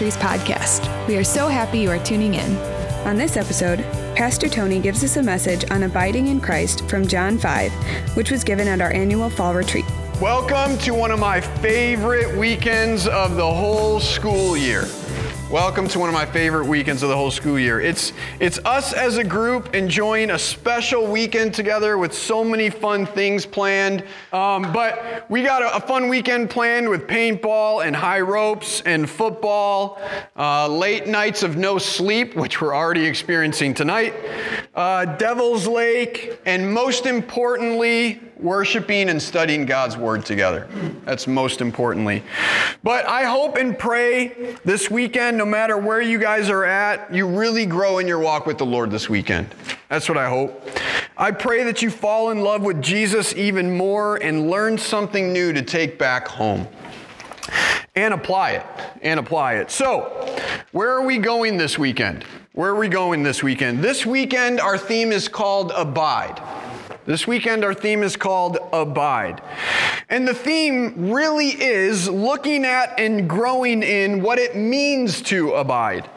Ministries podcast. We are so happy you are tuning in. On this episode, Pastor Tony gives us a message on abiding in Christ from John 5, which was given at our annual fall retreat. Welcome to one of my favorite weekends of the whole school year. Welcome to one of my favorite weekends of the whole school year. It's, it's us as a group enjoying a special weekend together with so many fun things planned. Um, but we got a, a, fun weekend planned with paintball and high ropes and football, uh, late nights of no sleep, which we're already experiencing tonight, uh, Devil's Lake, and most importantly, worshiping and studying God's Word together. That's most importantly. But I hope and pray this weekend, no matter where you guys are at, you really grow in your walk with the Lord this weekend. That's what I hope. I pray that you fall in love with Jesus even more and learn something new to take back home. And apply it. And apply it. So, where are we going this weekend? Where are we going this weekend? This weekend, our theme is called Abide. This weekend, our theme is called Abide. And the theme really is looking at and growing in what it means to abide.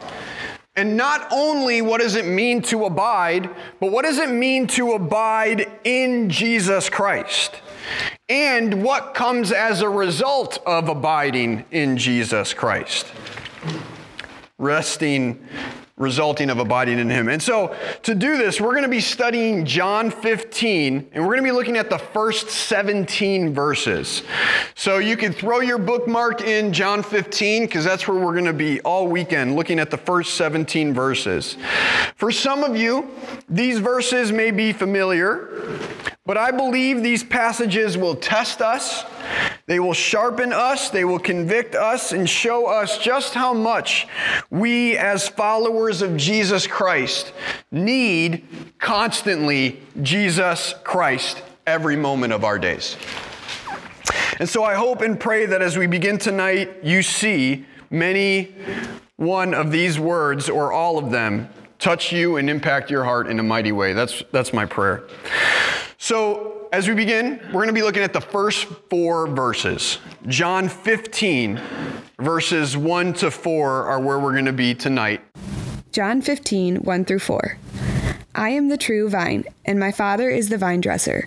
And not only what does it mean to abide, but what does it mean to abide in Jesus Christ? And what comes as a result of abiding in Jesus Christ? Resting resulting of abiding in him. And so, to do this, we're going to be studying John 15, and we're going to be looking at the first 17 verses. So, you can throw your bookmark in John 15, because that's where we're going to be all weekend, looking at the first 17 verses. For some of you, these verses may be familiar, but I believe these passages will test us. They will sharpen us, they will convict us, and show us just how much we, as followers of Jesus Christ, need constantly Jesus Christ every moment of our days. And so I hope and pray that as we begin tonight, you see many one of these words or all of them touch you and impact your heart in a mighty way. That's, that's my prayer. So, as we begin, we're going to be looking at the first four verses. John 15, verses 1 to 4 are where we're going to be tonight. John 15, 1 through 4. I am the true vine, and my Father is the vine dresser.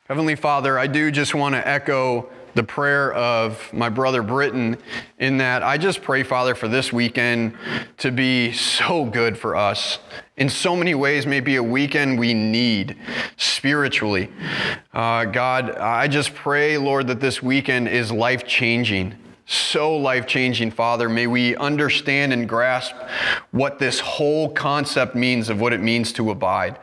Heavenly Father, I do just want to echo the prayer of my brother Britton in that I just pray, Father, for this weekend to be so good for us. In so many ways, maybe a weekend we need spiritually. Uh, God, I just pray, Lord, that this weekend is life changing so life changing, Father. May we understand and grasp what this whole concept means of what it means to abide.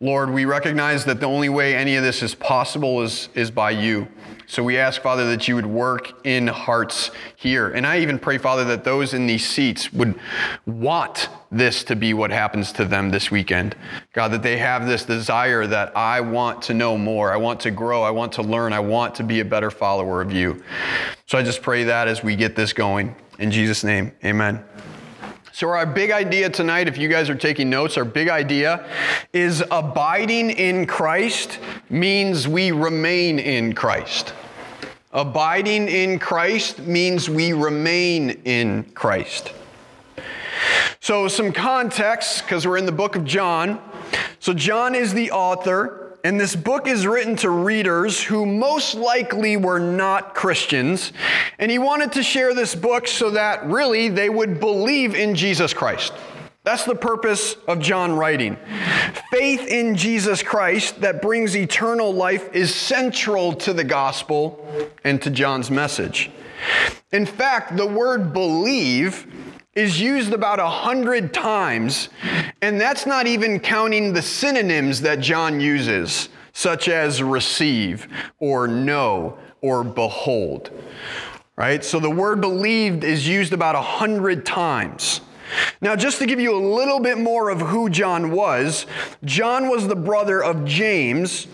Lord, we recognize that the only way any of this is possible is, is by you. So we ask, Father, that you would work in hearts here. And I even pray, Father, that those in these seats would want this to be what happens to them this weekend. God, that they have this desire that I want to know more. I want to grow. I want to learn. I want to be a better follower of you. So I just pray that as we get this going. In Jesus' name, amen. So, our big idea tonight, if you guys are taking notes, our big idea is abiding in Christ means we remain in Christ. Abiding in Christ means we remain in Christ. So, some context, because we're in the book of John. So, John is the author. And this book is written to readers who most likely were not Christians. And he wanted to share this book so that really they would believe in Jesus Christ. That's the purpose of John writing. Faith in Jesus Christ that brings eternal life is central to the gospel and to John's message. In fact, the word believe is used about a hundred times, and that's not even counting the synonyms that John uses, such as receive or know or behold. Right? So the word believed is used about a hundred times. Now, just to give you a little bit more of who John was, John was the brother of James,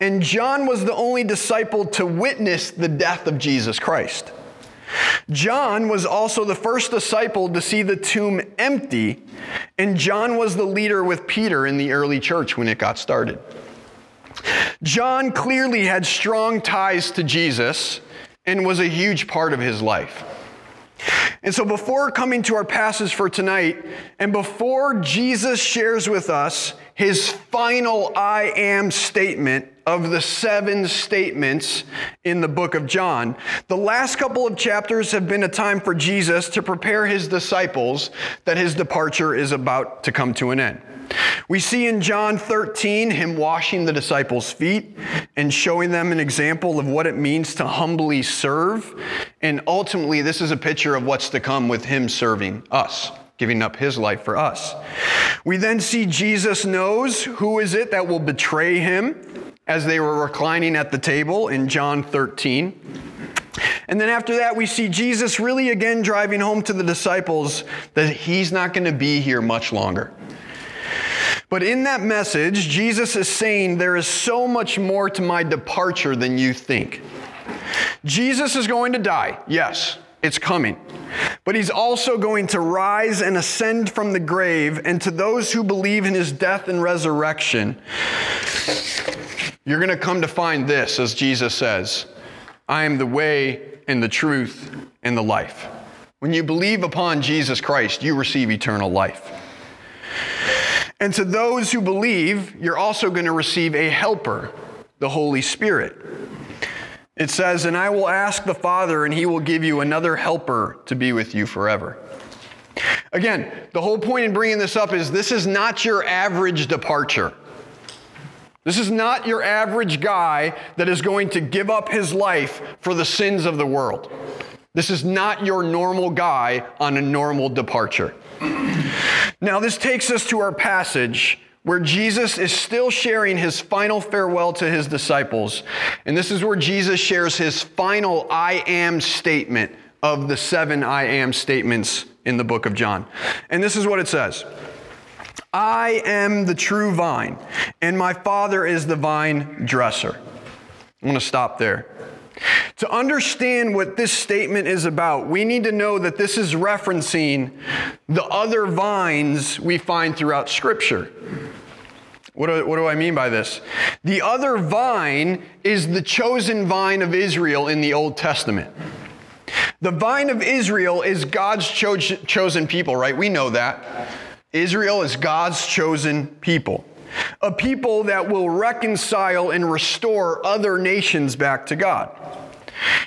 and John was the only disciple to witness the death of Jesus Christ. John was also the first disciple to see the tomb empty, and John was the leader with Peter in the early church when it got started. John clearly had strong ties to Jesus and was a huge part of his life. And so, before coming to our passage for tonight, and before Jesus shares with us his final I am statement of the seven statements in the book of John, the last couple of chapters have been a time for Jesus to prepare his disciples that his departure is about to come to an end. We see in John 13 him washing the disciples' feet and showing them an example of what it means to humbly serve. And ultimately, this is a picture of what's to come with him serving us, giving up his life for us. We then see Jesus knows who is it that will betray him as they were reclining at the table in John 13. And then after that, we see Jesus really again driving home to the disciples that he's not going to be here much longer. But in that message, Jesus is saying there is so much more to my departure than you think. Jesus is going to die. Yes, it's coming. But he's also going to rise and ascend from the grave. And to those who believe in his death and resurrection, you're going to come to find this, as Jesus says I am the way and the truth and the life. When you believe upon Jesus Christ, you receive eternal life. And to those who believe, you're also going to receive a helper, the Holy Spirit. It says, And I will ask the Father, and he will give you another helper to be with you forever. Again, the whole point in bringing this up is this is not your average departure. This is not your average guy that is going to give up his life for the sins of the world. This is not your normal guy on a normal departure. Now, this takes us to our passage where Jesus is still sharing his final farewell to his disciples. And this is where Jesus shares his final I am statement of the seven I am statements in the book of John. And this is what it says I am the true vine, and my Father is the vine dresser. I'm going to stop there. To understand what this statement is about, we need to know that this is referencing the other vines we find throughout Scripture. What do, what do, I mean by this? The other vine is the chosen vine of Israel in the Old Testament. The vine of Israel is God's cho- chosen people, right? We know that. Israel is God's chosen people, a people that will reconcile and restore other nations back to God.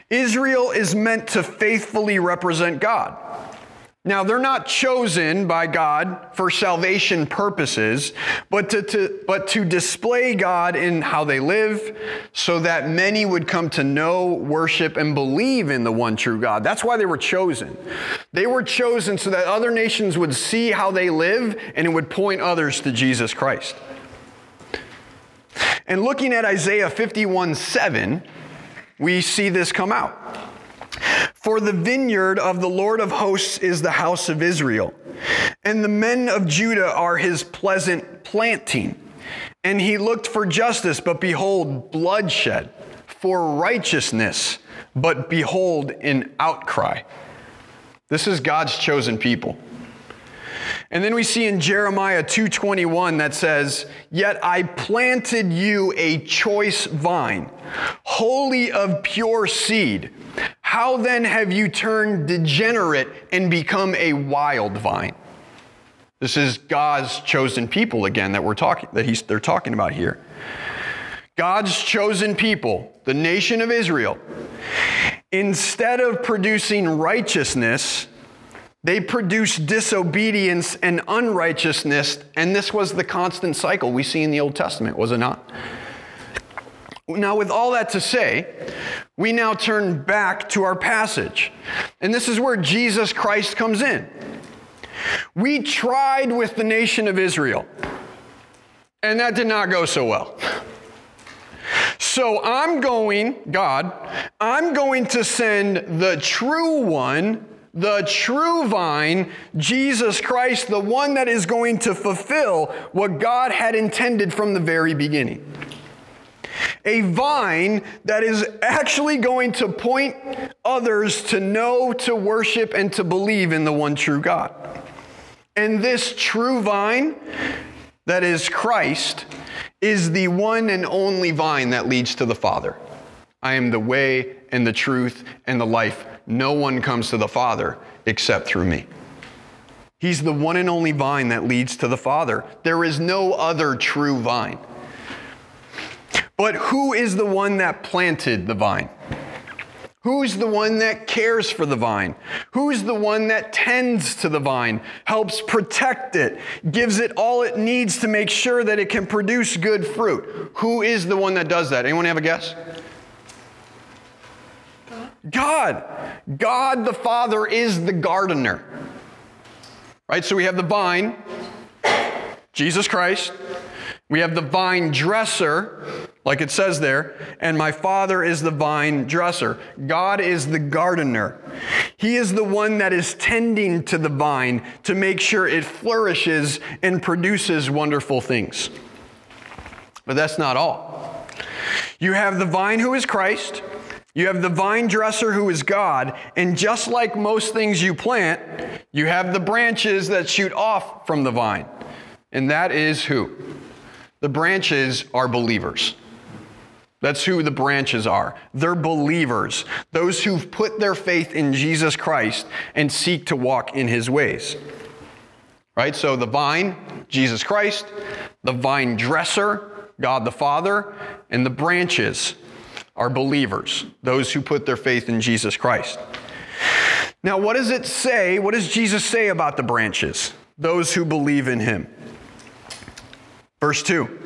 Israel is meant to faithfully represent God. Now, they're not chosen by God for salvation purposes, but to, to, but to display God in how they live so that many would come to know, worship, and believe in the one true God. That's why they were chosen. They were chosen so that other nations would see how they live and it would point others to Jesus Christ. And looking at Isaiah 51 7, we see this come out. For the vineyard of the Lord of hosts is the house of Israel, and the men of Judah are his pleasant planting. And he looked for justice, but behold, bloodshed, for righteousness, but behold, an outcry. This is God's chosen people. And then we see in Jeremiah 2:21 that says, "Yet I planted you a choice vine, holy of pure seed. How then have you turned degenerate and become a wild vine?" This is God's chosen people again that we're talking that he's, they're talking about here. God's chosen people, the nation of Israel, instead of producing righteousness, they produced disobedience and unrighteousness, and this was the constant cycle we see in the Old Testament, was it not? Now, with all that to say, we now turn back to our passage. And this is where Jesus Christ comes in. We tried with the nation of Israel, and that did not go so well. So I'm going, God, I'm going to send the true one the true vine, Jesus Christ, the one that is going to fulfill what God had intended from the very beginning. A vine that is actually going to point others to know, to worship, and to believe in the one true God. And this true vine, that is Christ, is the one and only vine that leads to the Father. I am the way and the truth and the life. No one comes to the Father except through me. He's the one and only vine that leads to the Father. There is no other true vine. But who is the one that planted the vine? Who's the one that cares for the vine? Who's the one that tends to the vine, helps protect it, gives it all it needs to make sure that it can produce good fruit? Who is the one that does that? Anyone have a guess? God. God the Father is the gardener. Right? So we have the vine, Jesus Christ. We have the vine dresser, like it says there, and my Father is the vine dresser. God is the gardener. He is the one that is tending to the vine to make sure it flourishes and produces wonderful things. But that's not all. You have the vine who is Christ. You have the vine dresser who is God, and just like most things you plant, you have the branches that shoot off from the vine. And that is who? The branches are believers. That's who the branches are. They're believers, those who've put their faith in Jesus Christ and seek to walk in his ways. Right? So the vine, Jesus Christ, the vine dresser, God the Father, and the branches, are believers, those who put their faith in Jesus Christ. Now, what does it say? What does Jesus say about the branches? Those who believe in him. Verse 2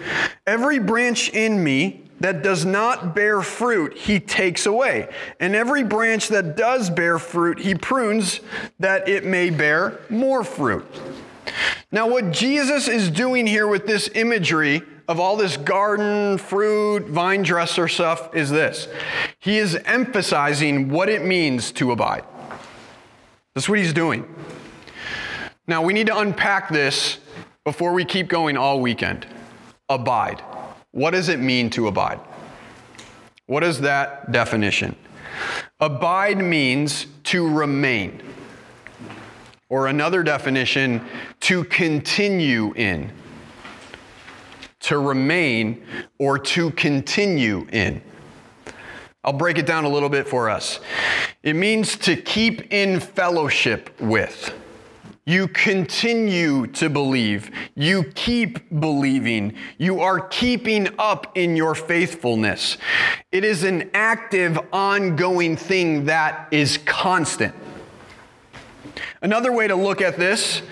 Every branch in me that does not bear fruit, he takes away. And every branch that does bear fruit, he prunes that it may bear more fruit. Now, what Jesus is doing here with this imagery of all this garden, fruit, vine dresser stuff is this He is emphasizing what it means to abide. That's what he's doing. Now, we need to unpack this before we keep going all weekend. Abide. What does it mean to abide? What is that definition? Abide means to remain. Or another definition, to continue in to remain, or to continue in. I'll break it down a little bit for us. It means to keep in fellowship with. You continue to believe. You keep believing. You are keeping up in your faithfulness. It is an active, ongoing thing that is constant. Another way to look at this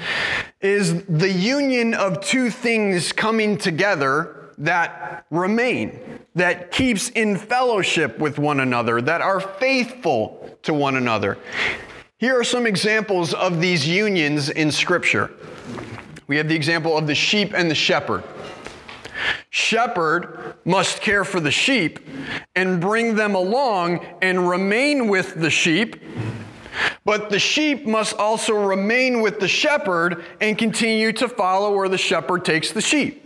is the union of two things coming together that remain, that keeps in fellowship with one another, that are faithful to one another. Here are some examples of these unions in Scripture. We have the example of the sheep and the shepherd. Shepherd must care for the sheep and bring them along and remain with the sheep but the sheep must also remain with the shepherd and continue to follow where the shepherd takes the sheep.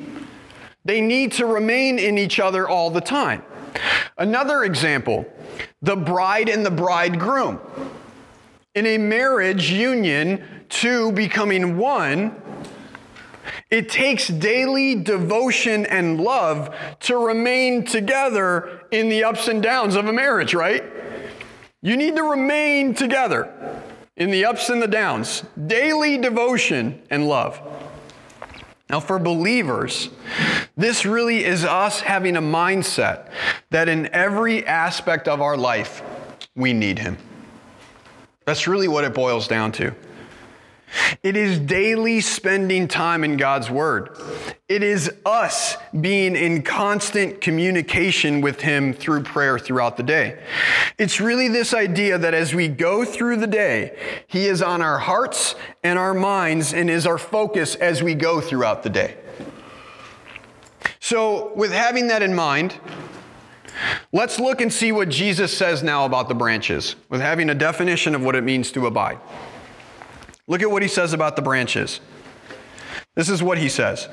They need to remain in each other all the time. Another example the bride and the bridegroom. In a marriage union, two becoming one, it takes daily devotion and love to remain together in the ups and downs of a marriage, right? You need to remain together in the ups and the downs, daily devotion and love. Now, for believers, this really is us having a mindset that in every aspect of our life, we need Him. That's really what it boils down to. It is daily spending time in God's Word. It is us being in constant communication with Him through prayer throughout the day. It's really this idea that as we go through the day, He is on our hearts and our minds and is our focus as we go throughout the day. So, with having that in mind, Let's look and see what Jesus says now about the branches, with having a definition of what it means to abide. Look at what he says about the branches. This is what he says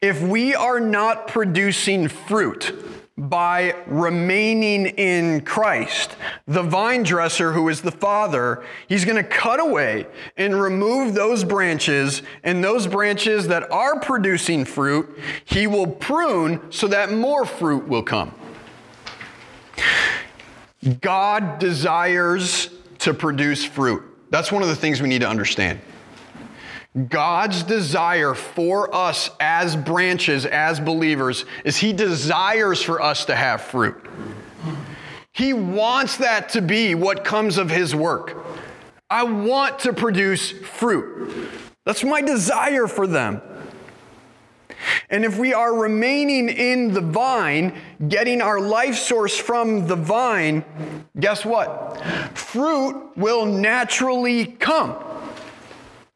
If we are not producing fruit, by remaining in Christ. The vine dresser, who is the Father, he's going to cut away and remove those branches, and those branches that are producing fruit, he will prune so that more fruit will come. God desires to produce fruit. That's one of the things we need to understand. God's desire for us as branches, as believers, is He desires for us to have fruit. He wants that to be what comes of His work. I want to produce fruit. That's my desire for them. And if we are remaining in the vine, getting our life source from the vine, guess what? Fruit will naturally come.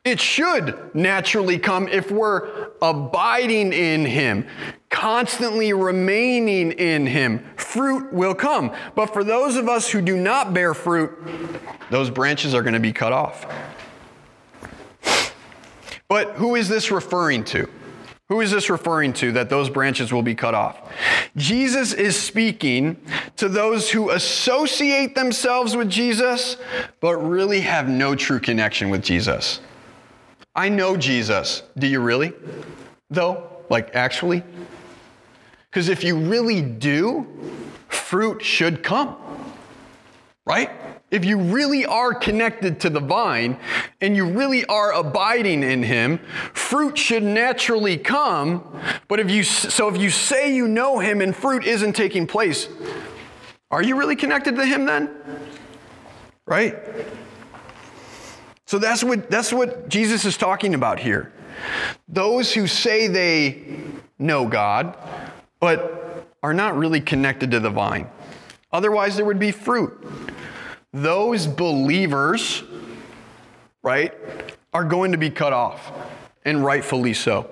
It should naturally come if we're abiding in Him, constantly remaining in Him. Fruit will come. But for those of us who do not bear fruit, those branches are going to be cut off. But who is this referring to? Who is this referring to that those branches will be cut off? Jesus is speaking to those who associate themselves with Jesus, but really have no true connection with Jesus. I know Jesus. Do you really? Though, like actually? Because if you really do, fruit should come. Right? If you really are connected to the vine and you really are abiding in him, fruit should naturally come. But if you so if you say you know him and fruit isn't taking place, are you really connected to him then? Right? So that's what, that's what Jesus is talking about here. Those who say they know God, but are not really connected to the vine. Otherwise, there would be fruit. Those believers, right, are going to be cut off, and rightfully so.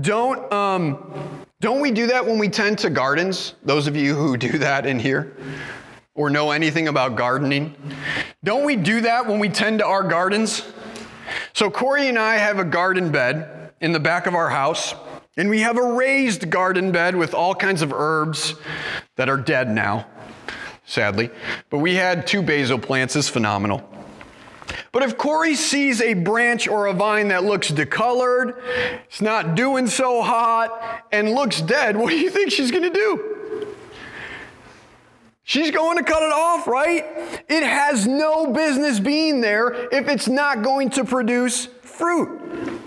Don't, um, don't we do that when we tend to gardens? Those of you who do that in here or know anything about gardening. Don't we do that when we tend to our gardens? So, Corey and I have a garden bed in the back of our house, and we have a raised garden bed with all kinds of herbs that are dead now, sadly. But we had two basil plants, it's phenomenal. But if Corey sees a branch or a vine that looks decolored, it's not doing so hot, and looks dead, what do you think she's gonna do? She's going to cut it off, right? It has no business being there if it's not going to produce fruit.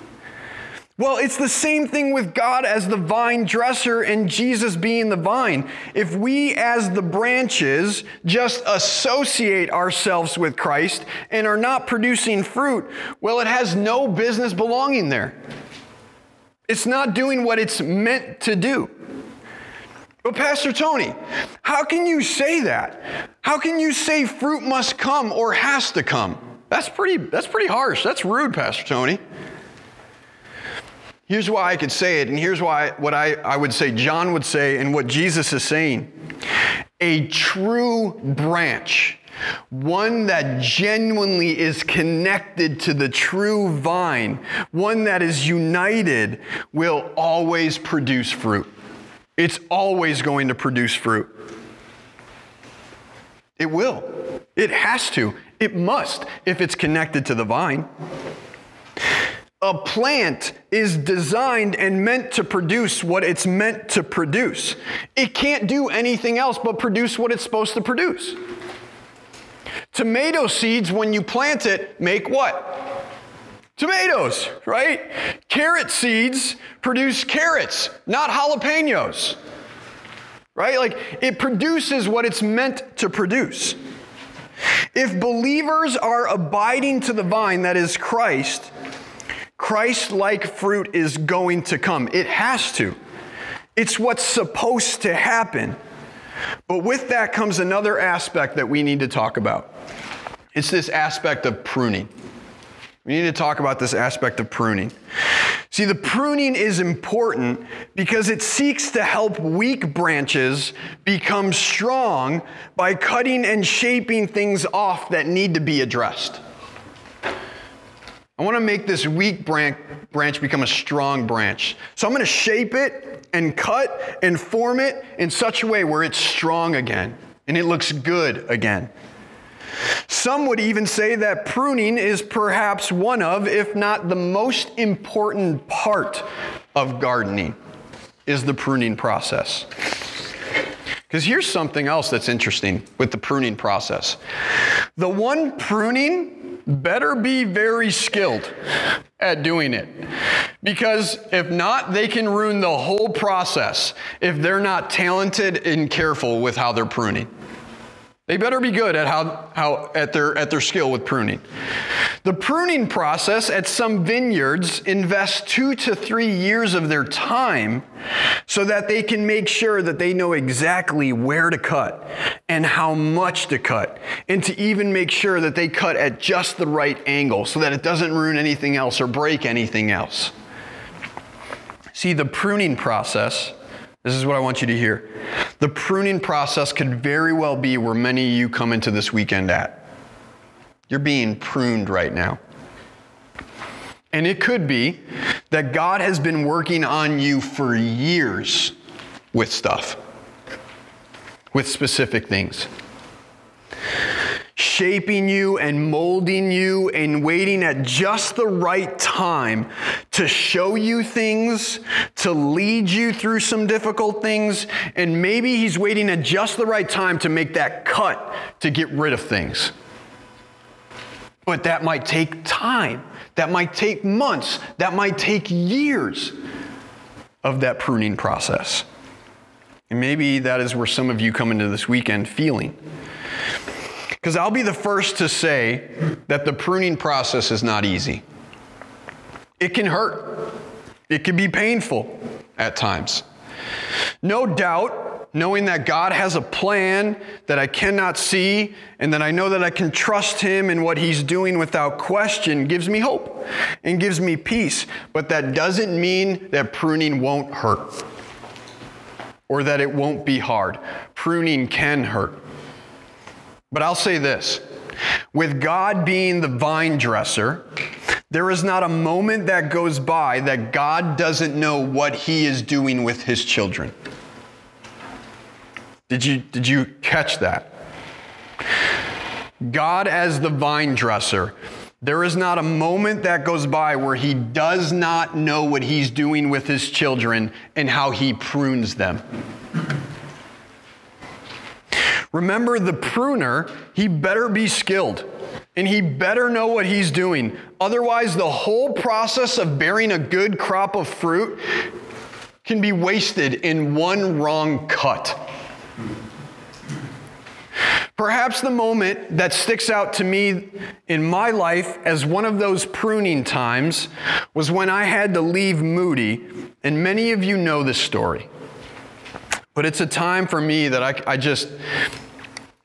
Well, it's the same thing with God as the vine dresser and Jesus being the vine. If we, as the branches, just associate ourselves with Christ and are not producing fruit, well, it has no business belonging there. It's not doing what it's meant to do. But, Pastor Tony, how can you say that? How can you say fruit must come or has to come? That's pretty, that's pretty harsh. That's rude, Pastor Tony. Here's why I could say it, and here's why what I, I would say John would say, and what Jesus is saying. A true branch, one that genuinely is connected to the true vine, one that is united, will always produce fruit. It's always going to produce fruit. It will. It has to. It must if it's connected to the vine. A plant is designed and meant to produce what it's meant to produce. It can't do anything else but produce what it's supposed to produce. Tomato seeds, when you plant it, make what? Tomatoes, right? Carrot seeds produce carrots, not jalapenos. Right? Like it produces what it's meant to produce. If believers are abiding to the vine that is Christ, Christ like fruit is going to come. It has to. It's what's supposed to happen. But with that comes another aspect that we need to talk about. It's this aspect of pruning. We need to talk about this aspect of pruning. See, the pruning is important because it seeks to help weak branches become strong by cutting and shaping things off that need to be addressed. I want to make this weak branch become a strong branch. So I'm going to shape it and cut and form it in such a way where it's strong again and it looks good again. Some would even say that pruning is perhaps one of, if not the most important part of gardening, is the pruning process. Because here's something else that's interesting with the pruning process. The one pruning better be very skilled at doing it. Because if not, they can ruin the whole process if they're not talented and careful with how they're pruning. They better be good at how, how at their at their skill with pruning. The pruning process at some vineyards invests two to three years of their time so that they can make sure that they know exactly where to cut and how much to cut, and to even make sure that they cut at just the right angle so that it doesn't ruin anything else or break anything else. See, the pruning process this is what I want you to hear. The pruning process could very well be where many of you come into this weekend at. You're being pruned right now. And it could be that God has been working on you for years with stuff, with specific things shaping you and molding you and waiting at just the right time to show you things, to lead you through some difficult things, and maybe He's waiting at just the right time to make that cut to get rid of things. But that might take time. That might take months. That might take years of that pruning process. And maybe that is where some of you come into this weekend feeling. Because I'll be the first to say that the pruning process is not easy. It can hurt, it can be painful at times. No doubt, knowing that God has a plan that I cannot see and that I know that I can trust Him in what He's doing without question gives me hope and gives me peace. But that doesn't mean that pruning won't hurt or that it won't be hard. Pruning can hurt. But I'll say this with God being the vine dresser, there is not a moment that goes by that God doesn't know what He is doing with His children. Did you, did you catch that? God, as the vine dresser, there is not a moment that goes by where He does not know what He's doing with His children and how He prunes them. Remember, the pruner, he better be skilled and he better know what he's doing. Otherwise, the whole process of bearing a good crop of fruit can be wasted in one wrong cut. Perhaps the moment that sticks out to me in my life as one of those pruning times was when I had to leave Moody, and many of you know this story. But it's a time for me that I, I just,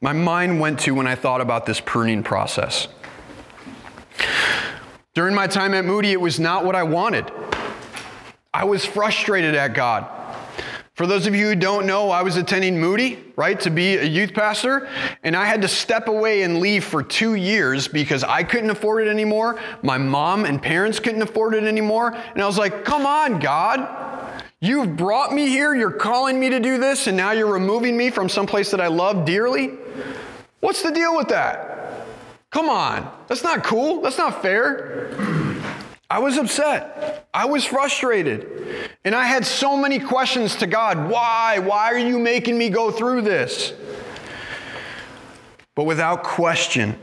my mind went to when I thought about this pruning process. During my time at Moody, it was not what I wanted. I was frustrated at God. For those of you who don't know, I was attending Moody, right, to be a youth pastor, and I had to step away and leave for two years because I couldn't afford it anymore. My mom and parents couldn't afford it anymore. And I was like, come on, God. You've brought me here, you're calling me to do this, and now you're removing me from some place that I love dearly? What's the deal with that? Come on, that's not cool, that's not fair. I was upset. I was frustrated. And I had so many questions to God. Why? Why are you making me go through this? But without question,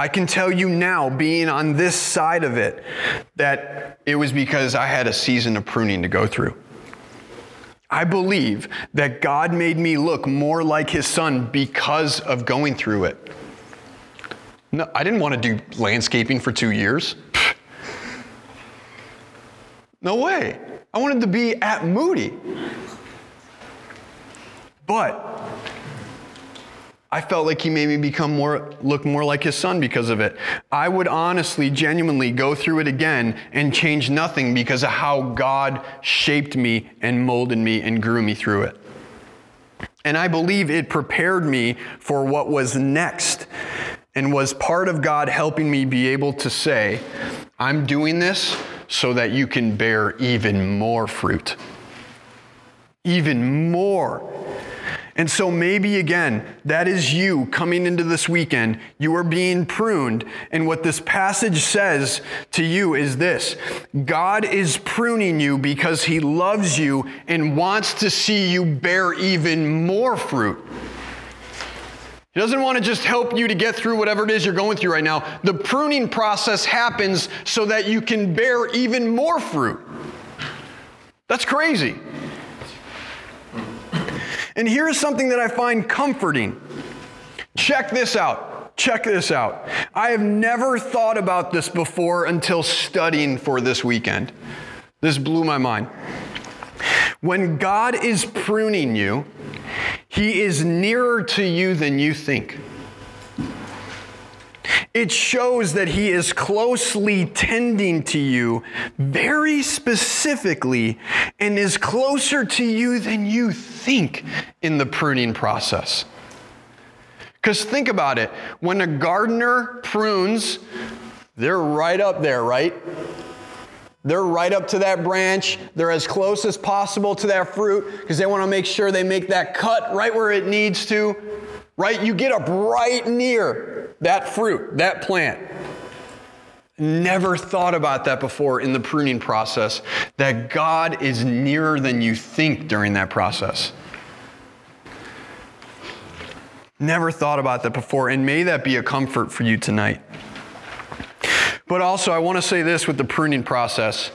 I can tell you now, being on this side of it, that it was because I had a season of pruning to go through. I believe that God made me look more like his son because of going through it. No, I didn't want to do landscaping for two years. No way. I wanted to be at Moody. But I felt like he made me become more, look more like his son because of it. I would honestly, genuinely go through it again and change nothing because of how God shaped me and molded me and grew me through it. And I believe it prepared me for what was next and was part of God helping me be able to say, I'm doing this so that you can bear even more fruit. Even more. And so maybe again, that is you coming into this weekend. You are being pruned. And what this passage says to you is this God is pruning you because he loves you and wants to see you bear even more fruit. He doesn't want to just help you to get through whatever it is you're going through right now. The pruning process happens so that you can bear even more fruit. That's crazy. And here's something that I find comforting. Check this out. Check this out. I have never thought about this before until studying for this weekend. This blew my mind. When God is pruning you, He is nearer to you than you think. It shows that He is closely tending to you very specifically and is closer to you than you think in the pruning process. Because think about it when a gardener prunes, they're right up there, right? They're right up to that branch. They're as close as possible to that fruit because they want to make sure they make that cut right where it needs to. Right? You get up right near that fruit, that plant. Never thought about that before in the pruning process, that God is nearer than you think during that process. Never thought about that before, and may that be a comfort for you tonight. But also, I want to say this with the pruning process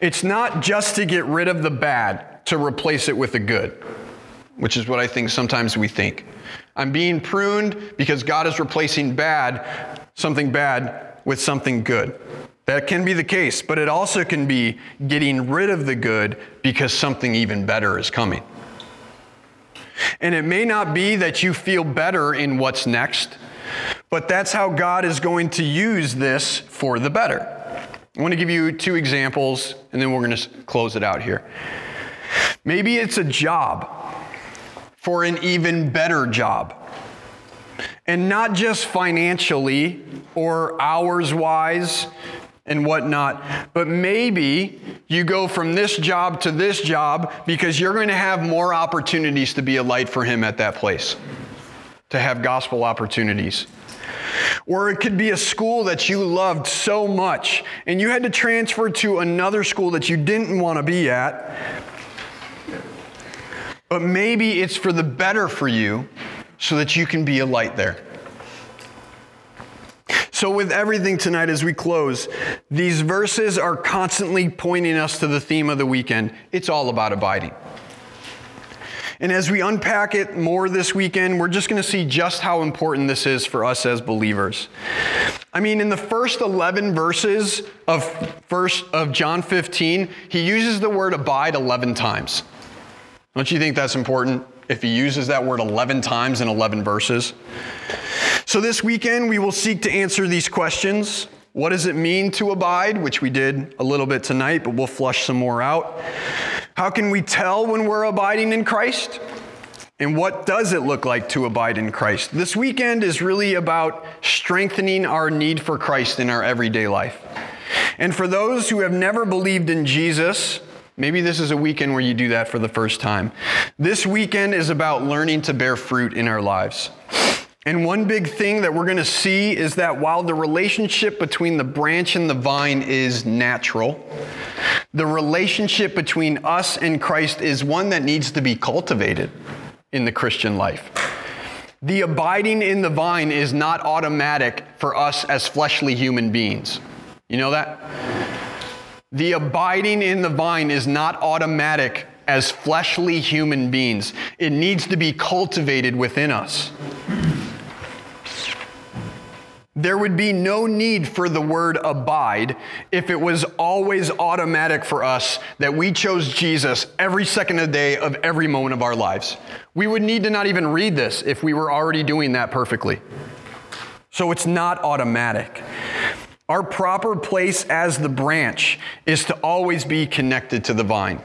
it's not just to get rid of the bad to replace it with the good, which is what I think sometimes we think. I'm being pruned because God is replacing bad, something bad, with something good. That can be the case, but it also can be getting rid of the good because something even better is coming. And it may not be that you feel better in what's next, but that's how God is going to use this for the better. I want to give you two examples, and then we're going to close it out here. Maybe it's a job for an even better job. And not just financially or hours wise and whatnot, but maybe you go from this job to this job because you're going to have more opportunities to be a light for Him at that place, to have gospel opportunities. Or it could be a school that you loved so much and you had to transfer to another school that you didn't want to be at. But maybe it's for the better for you so that you can be a light there. So, with everything tonight as we close, these verses are constantly pointing us to the theme of the weekend. It's all about abiding. And as we unpack it more this weekend, we're just going to see just how important this is for us as believers. I mean, in the first 11 verses of first of John 15, he uses the word abide 11 times. Don't you think that's important if he uses that word 11 times in 11 verses? So this weekend we will seek to answer these questions. What does it mean to abide, which we did a little bit tonight, but we'll flush some more out. How can we tell when we're abiding in Christ? And what does it look like to abide in Christ? This weekend is really about strengthening our need for Christ in our everyday life. And for those who have never believed in Jesus, maybe this is a weekend where you do that for the first time. This weekend is about learning to bear fruit in our lives. And one big thing that we're going to see is that while the relationship between the branch and the vine is natural, the relationship between us and Christ is one that needs to be cultivated in the Christian life. The abiding in the vine is not automatic for us as fleshly human beings. You know that? The abiding in the vine is not automatic as fleshly human beings. It needs to be cultivated within us. There would be no need for the word abide if it was always automatic for us that we chose Jesus every second of the day of every moment of our lives. We would need to not even read this if we were already doing that perfectly. So it's not automatic. Our proper place as the branch is to always be connected to the vine,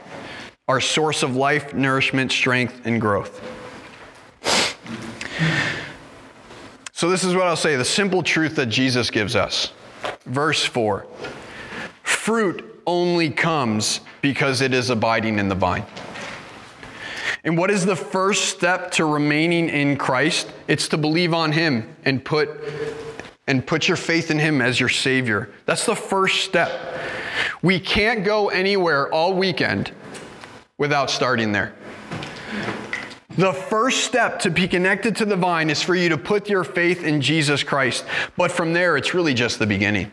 our source of life, nourishment, strength, and growth. So, this is what I'll say the simple truth that Jesus gives us. Verse 4 Fruit only comes because it is abiding in the vine. And what is the first step to remaining in Christ? It's to believe on him and put and put your faith in him as your savior. That's the first step. We can't go anywhere all weekend without starting there. The first step to be connected to the vine is for you to put your faith in Jesus Christ. But from there, it's really just the beginning.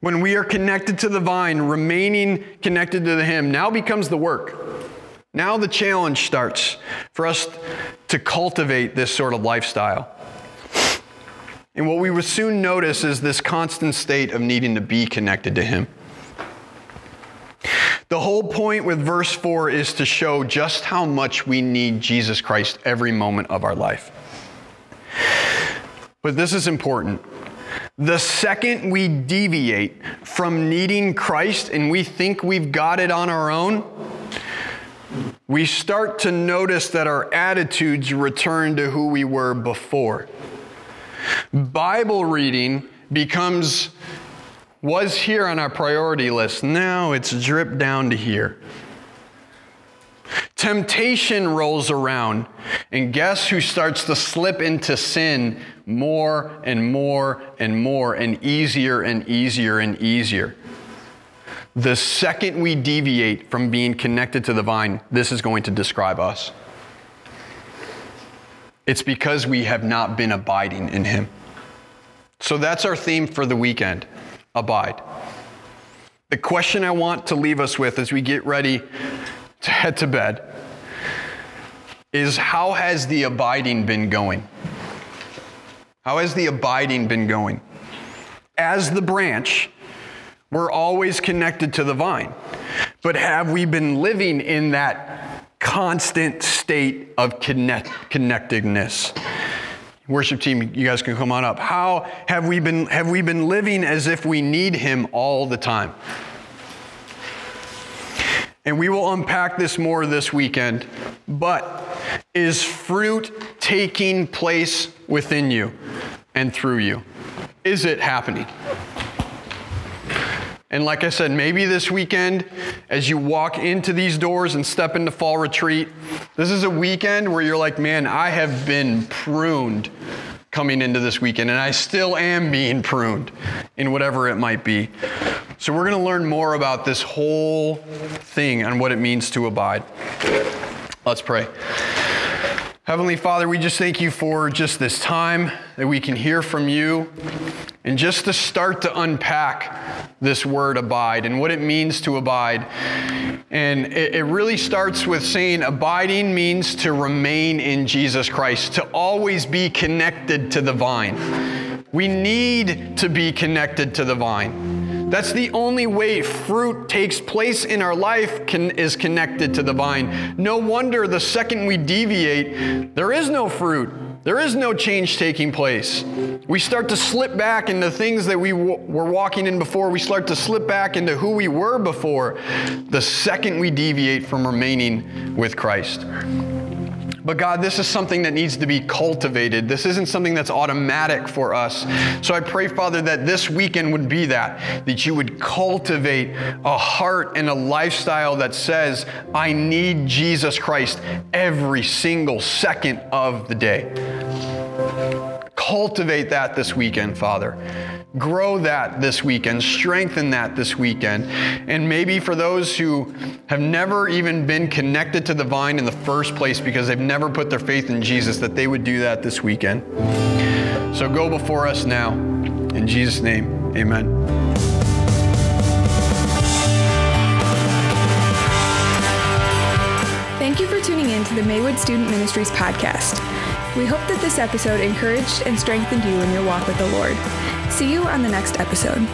When we are connected to the vine, remaining connected to Him now becomes the work. Now the challenge starts for us to cultivate this sort of lifestyle. And what we will soon notice is this constant state of needing to be connected to Him. The whole point with verse 4 is to show just how much we need Jesus Christ every moment of our life. But this is important. The second we deviate from needing Christ and we think we've got it on our own, we start to notice that our attitudes return to who we were before. Bible reading becomes was here on our priority list. Now it's dripped down to here. Temptation rolls around, and guess who starts to slip into sin more and more and more, and easier and easier and easier? The second we deviate from being connected to the vine, this is going to describe us. It's because we have not been abiding in Him. So that's our theme for the weekend abide. The question I want to leave us with as we get ready to head to bed is how has the abiding been going? How has the abiding been going? As the branch, we're always connected to the vine. But have we been living in that constant state of connect- connectedness? Worship team, you guys can come on up. How have we been have we been living as if we need him all the time? And we will unpack this more this weekend. But is fruit taking place within you and through you? Is it happening? And like I said, maybe this weekend, as you walk into these doors and step into fall retreat, this is a weekend where you're like, man, I have been pruned coming into this weekend, and I still am being pruned in whatever it might be. So, we're going to learn more about this whole thing and what it means to abide. Let's pray. Heavenly Father, we just thank you for just this time that we can hear from you and just to start to unpack this word abide and what it means to abide. And it, it, really starts with saying abiding means to remain in Jesus Christ, to always be connected to the vine. We need to be connected to the vine. That's the only way fruit takes place in our life can, is connected to the vine. No wonder the second we deviate, there is no fruit. There is no change taking place. We start to slip back into things that we w- were walking in before. We start to slip back into who we were before the second we deviate from remaining with Christ. But God, this is something that needs to be cultivated. This isn't something that's automatic for us. So I pray, Father, that this weekend would be that, that you would cultivate a heart and a lifestyle that says, I need Jesus Christ every single second of the day. Cultivate that this weekend, Father grow that this weekend, strengthen that this weekend. And maybe for those who have never even been connected to the vine in the first place because they've never put their faith in Jesus, that they would do that this weekend. So go before us now. In Jesus' name, amen. Thank you for tuning in to the Maywood Student Ministries podcast. We hope that this episode encouraged and strengthened you in your walk with the Lord. See you on the next episode.